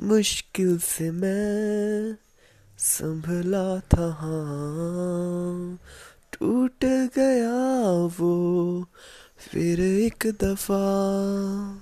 मुश्किल से मैं संभला था हाँ। टूट गया वो फिर एक दफ़ा।